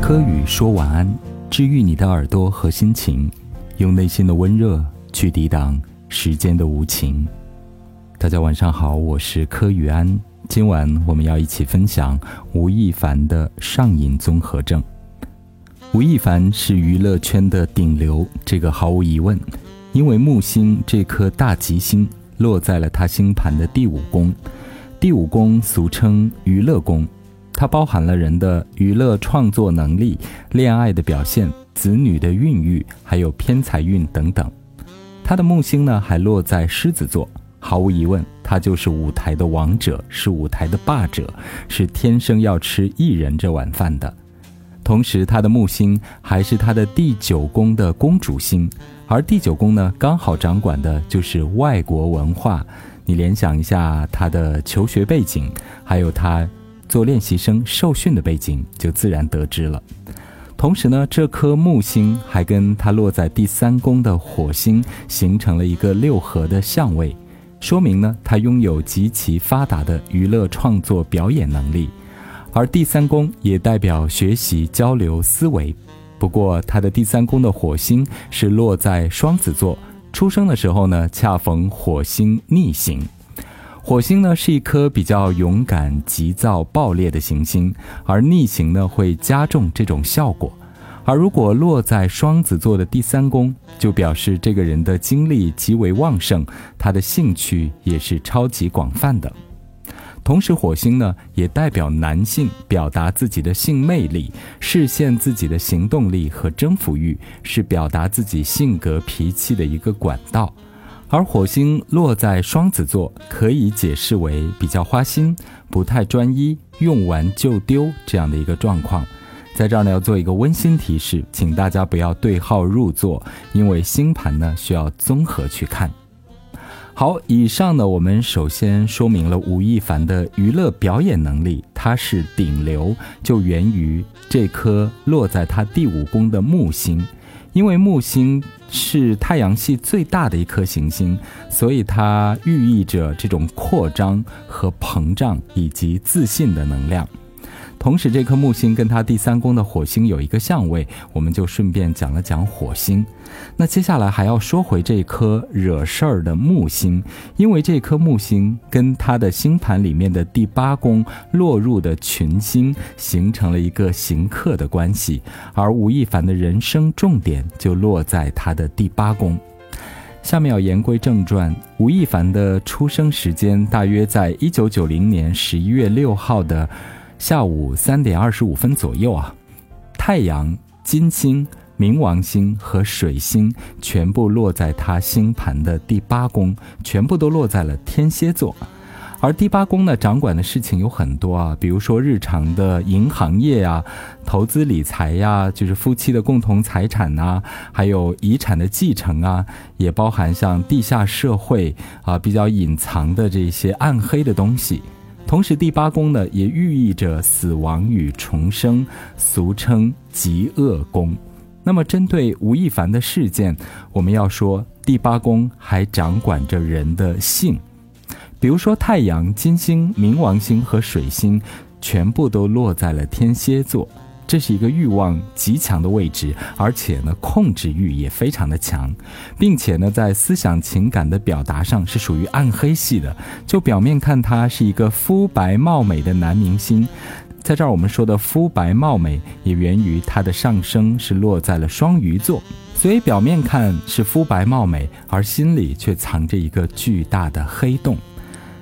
柯宇说晚安，治愈你的耳朵和心情，用内心的温热去抵挡时间的无情。大家晚上好，我是柯宇安。今晚我们要一起分享吴亦凡的上瘾综合症。吴亦凡是娱乐圈的顶流，这个毫无疑问。因为木星这颗大吉星落在了他星盘的第五宫，第五宫俗称娱乐宫。它包含了人的娱乐创作能力、恋爱的表现、子女的孕育，还有偏财运等等。他的木星呢，还落在狮子座，毫无疑问，他就是舞台的王者，是舞台的霸者，是天生要吃艺人这碗饭的。同时，他的木星还是他的第九宫的公主星，而第九宫呢，刚好掌管的就是外国文化。你联想一下他的求学背景，还有他。做练习生受训的背景，就自然得知了。同时呢，这颗木星还跟它落在第三宫的火星形成了一个六合的相位，说明呢，他拥有极其发达的娱乐创作表演能力。而第三宫也代表学习交流思维。不过，他的第三宫的火星是落在双子座，出生的时候呢，恰逢火星逆行。火星呢是一颗比较勇敢、急躁、暴烈的行星，而逆行呢会加重这种效果。而如果落在双子座的第三宫，就表示这个人的精力极为旺盛，他的兴趣也是超级广泛的。同时，火星呢也代表男性表达自己的性魅力、实现自己的行动力和征服欲，是表达自己性格脾气的一个管道。而火星落在双子座，可以解释为比较花心、不太专一、用完就丢这样的一个状况。在这儿呢，要做一个温馨提示，请大家不要对号入座，因为星盘呢需要综合去看。好，以上呢，我们首先说明了吴亦凡的娱乐表演能力，他是顶流，就源于这颗落在他第五宫的木星。因为木星是太阳系最大的一颗行星，所以它寓意着这种扩张和膨胀以及自信的能量。同时，这颗木星跟它第三宫的火星有一个相位，我们就顺便讲了讲火星。那接下来还要说回这颗惹事儿的木星，因为这颗木星跟它的星盘里面的第八宫落入的群星形成了一个行克的关系，而吴亦凡的人生重点就落在他的第八宫。下面要言归正传，吴亦凡的出生时间大约在一九九零年十一月六号的。下午三点二十五分左右啊，太阳、金星、冥王星和水星全部落在他星盘的第八宫，全部都落在了天蝎座。而第八宫呢，掌管的事情有很多啊，比如说日常的银行业呀、投资理财呀，就是夫妻的共同财产呐，还有遗产的继承啊，也包含像地下社会啊比较隐藏的这些暗黑的东西。同时，第八宫呢也寓意着死亡与重生，俗称极恶宫。那么，针对吴亦凡的事件，我们要说，第八宫还掌管着人的性，比如说太阳、金星、冥王星和水星，全部都落在了天蝎座。这是一个欲望极强的位置，而且呢，控制欲也非常的强，并且呢，在思想情感的表达上是属于暗黑系的。就表面看，他是一个肤白貌美的男明星，在这儿我们说的肤白貌美，也源于他的上升是落在了双鱼座，所以表面看是肤白貌美，而心里却藏着一个巨大的黑洞。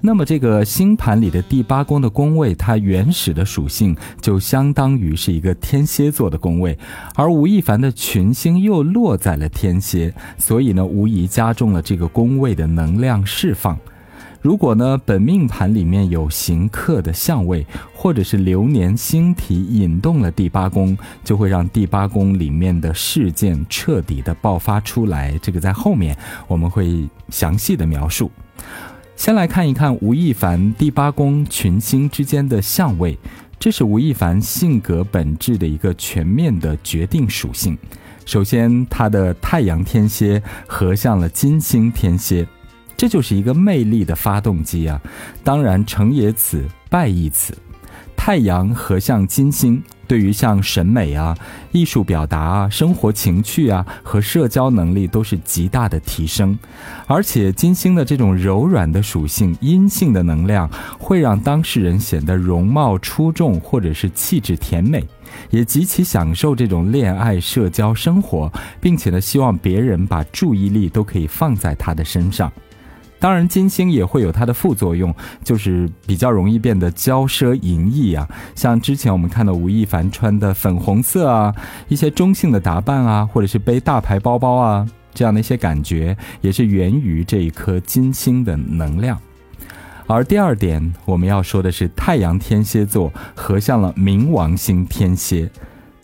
那么，这个星盘里的第八宫的宫位，它原始的属性就相当于是一个天蝎座的宫位，而吴亦凡的群星又落在了天蝎，所以呢，无疑加重了这个宫位的能量释放。如果呢，本命盘里面有行克的相位，或者是流年星体引动了第八宫，就会让第八宫里面的事件彻底的爆发出来。这个在后面我们会详细的描述。先来看一看吴亦凡第八宫群星之间的相位，这是吴亦凡性格本质的一个全面的决定属性。首先，他的太阳天蝎合向了金星天蝎，这就是一个魅力的发动机啊！当然，成也此，败亦此。太阳合向金星，对于像审美啊、艺术表达啊、生活情趣啊和社交能力都是极大的提升。而且金星的这种柔软的属性、阴性的能量，会让当事人显得容貌出众，或者是气质甜美，也极其享受这种恋爱社交生活，并且呢，希望别人把注意力都可以放在他的身上。当然，金星也会有它的副作用，就是比较容易变得骄奢淫逸啊。像之前我们看到吴亦凡穿的粉红色啊，一些中性的打扮啊，或者是背大牌包包啊，这样的一些感觉，也是源于这一颗金星的能量。而第二点，我们要说的是太阳天蝎座合向了冥王星天蝎，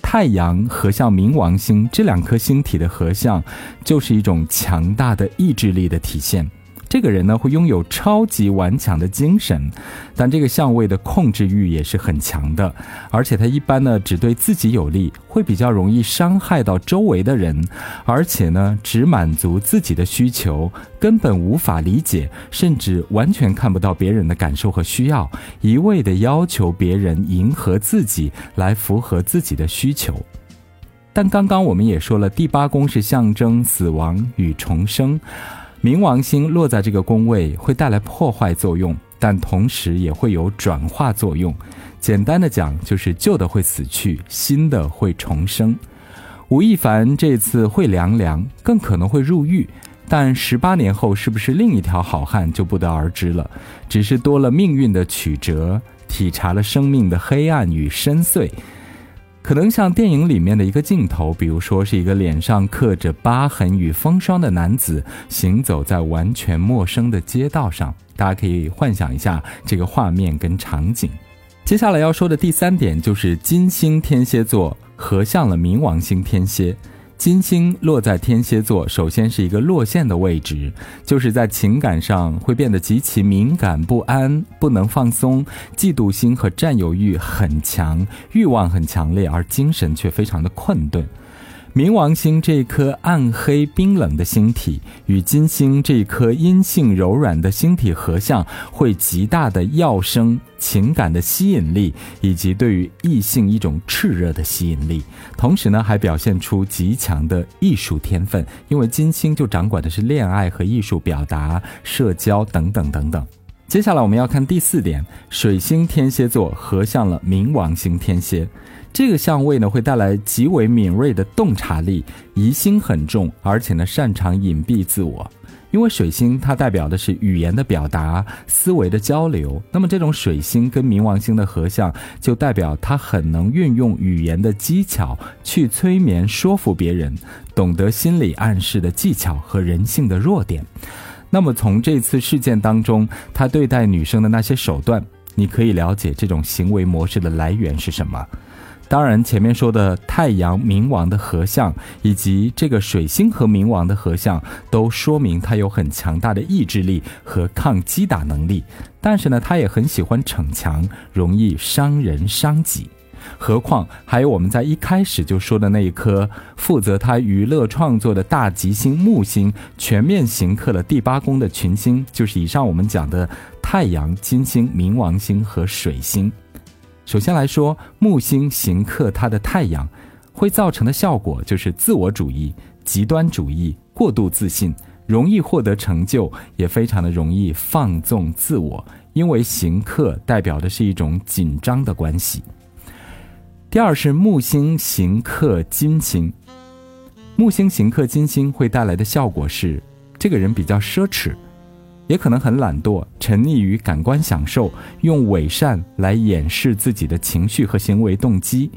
太阳合向冥王星这两颗星体的合相，就是一种强大的意志力的体现。这个人呢，会拥有超级顽强的精神，但这个相位的控制欲也是很强的，而且他一般呢只对自己有利，会比较容易伤害到周围的人，而且呢只满足自己的需求，根本无法理解，甚至完全看不到别人的感受和需要，一味的要求别人迎合自己来符合自己的需求。但刚刚我们也说了，第八宫是象征死亡与重生。冥王星落在这个宫位会带来破坏作用，但同时也会有转化作用。简单的讲，就是旧的会死去，新的会重生。吴亦凡这次会凉凉，更可能会入狱，但十八年后是不是另一条好汉就不得而知了。只是多了命运的曲折，体察了生命的黑暗与深邃。可能像电影里面的一个镜头，比如说是一个脸上刻着疤痕与风霜的男子行走在完全陌生的街道上，大家可以幻想一下这个画面跟场景。接下来要说的第三点就是金星天蝎座合向了冥王星天蝎。金星落在天蝎座，首先是一个落线的位置，就是在情感上会变得极其敏感不安，不能放松，嫉妒心和占有欲很强，欲望很强烈，而精神却非常的困顿。冥王星这颗暗黑冰冷的星体与金星这颗阴性柔软的星体合相，会极大的耀升情感的吸引力，以及对于异性一种炽热的吸引力。同时呢，还表现出极强的艺术天分，因为金星就掌管的是恋爱和艺术表达、社交等等等等。接下来我们要看第四点，水星天蝎座合向了冥王星天蝎。这个相位呢，会带来极为敏锐的洞察力，疑心很重，而且呢，擅长隐蔽自我。因为水星它代表的是语言的表达、思维的交流，那么这种水星跟冥王星的合相，就代表他很能运用语言的技巧去催眠、说服别人，懂得心理暗示的技巧和人性的弱点。那么从这次事件当中，他对待女生的那些手段，你可以了解这种行为模式的来源是什么。当然，前面说的太阳冥王的合相，以及这个水星和冥王的合相，都说明他有很强大的意志力和抗击打能力。但是呢，他也很喜欢逞强，容易伤人伤己。何况还有我们在一开始就说的那一颗负责他娱乐创作的大吉星木星，全面行克了第八宫的群星，就是以上我们讲的太阳、金星、冥王星和水星。首先来说，木星行克它的太阳，会造成的效果就是自我主义、极端主义、过度自信，容易获得成就，也非常的容易放纵自我。因为行克代表的是一种紧张的关系。第二是木星行克金星，木星行克金星会带来的效果是，这个人比较奢侈。也可能很懒惰，沉溺于感官享受，用伪善来掩饰自己的情绪和行为动机。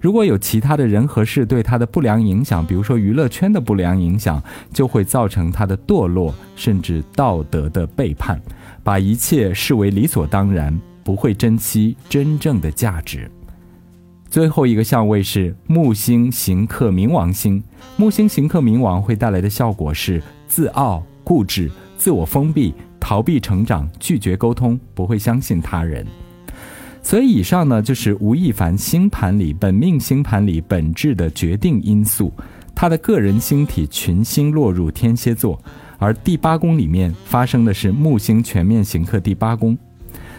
如果有其他的人和事对他的不良影响，比如说娱乐圈的不良影响，就会造成他的堕落，甚至道德的背叛，把一切视为理所当然，不会珍惜真正的价值。最后一个相位是木星行克冥王星，木星行克冥王会带来的效果是自傲、固执。自我封闭、逃避成长、拒绝沟通、不会相信他人，所以以上呢就是吴亦凡星盘里本命星盘里本质的决定因素。他的个人星体群星落入天蝎座，而第八宫里面发生的是木星全面行克第八宫。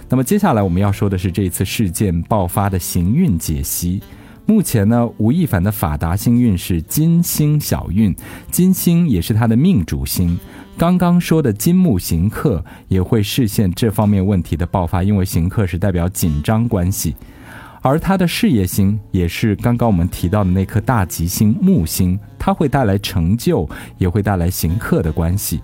那么接下来我们要说的是这次事件爆发的行运解析。目前呢，吴亦凡的法达星运是金星小运，金星也是他的命主星。刚刚说的金木行克也会视线这方面问题的爆发，因为行克是代表紧张关系。而他的事业星也是刚刚我们提到的那颗大吉星木星，它会带来成就，也会带来行克的关系。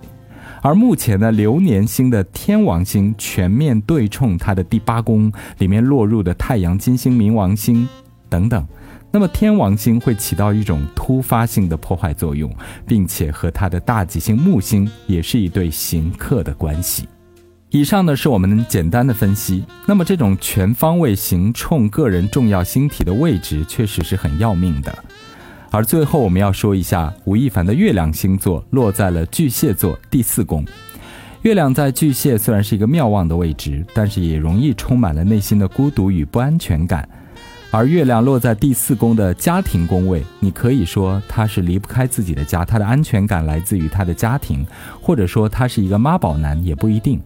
而目前呢，流年星的天王星全面对冲它的第八宫里面落入的太阳、金星、冥王星等等，那么天王星会起到一种突发性的破坏作用，并且和它的大吉星木星也是一对行克的关系。以上呢是我们简单的分析。那么这种全方位行冲个人重要星体的位置，确实是很要命的。而最后我们要说一下，吴亦凡的月亮星座落在了巨蟹座第四宫。月亮在巨蟹虽然是一个妙望的位置，但是也容易充满了内心的孤独与不安全感。而月亮落在第四宫的家庭宫位，你可以说他是离不开自己的家，他的安全感来自于他的家庭，或者说他是一个妈宝男，也不一定。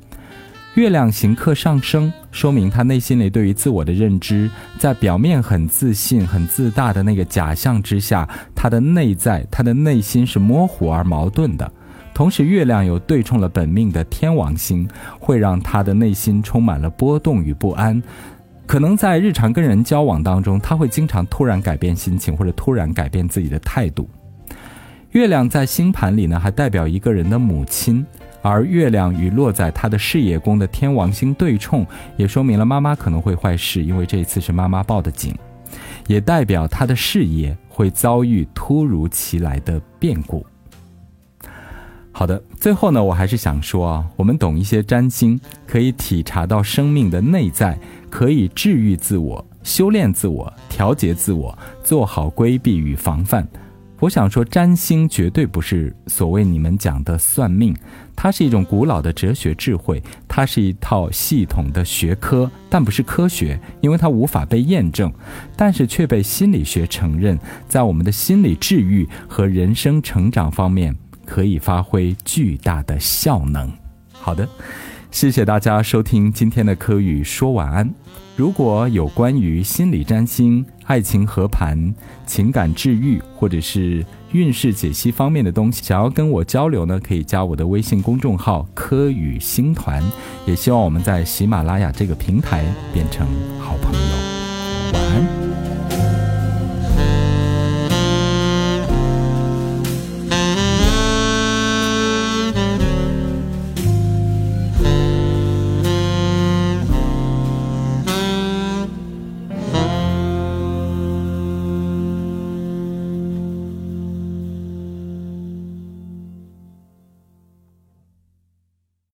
月亮行克上升，说明他内心里对于自我的认知，在表面很自信、很自大的那个假象之下，他的内在、他的内心是模糊而矛盾的。同时，月亮又对冲了本命的天王星，会让他的内心充满了波动与不安。可能在日常跟人交往当中，他会经常突然改变心情，或者突然改变自己的态度。月亮在星盘里呢，还代表一个人的母亲。而月亮与落在他的事业宫的天王星对冲，也说明了妈妈可能会坏事，因为这一次是妈妈报的警，也代表他的事业会遭遇突如其来的变故。好的，最后呢，我还是想说啊，我们懂一些占星，可以体察到生命的内在，可以治愈自我、修炼自我、调节自我，做好规避与防范。我想说，占星绝对不是所谓你们讲的算命，它是一种古老的哲学智慧，它是一套系统的学科，但不是科学，因为它无法被验证，但是却被心理学承认，在我们的心理治愈和人生成长方面可以发挥巨大的效能。好的。谢谢大家收听今天的科语说晚安。如果有关于心理占星、爱情和盘、情感治愈或者是运势解析方面的东西，想要跟我交流呢，可以加我的微信公众号“科语星团”。也希望我们在喜马拉雅这个平台变成好朋友。晚安。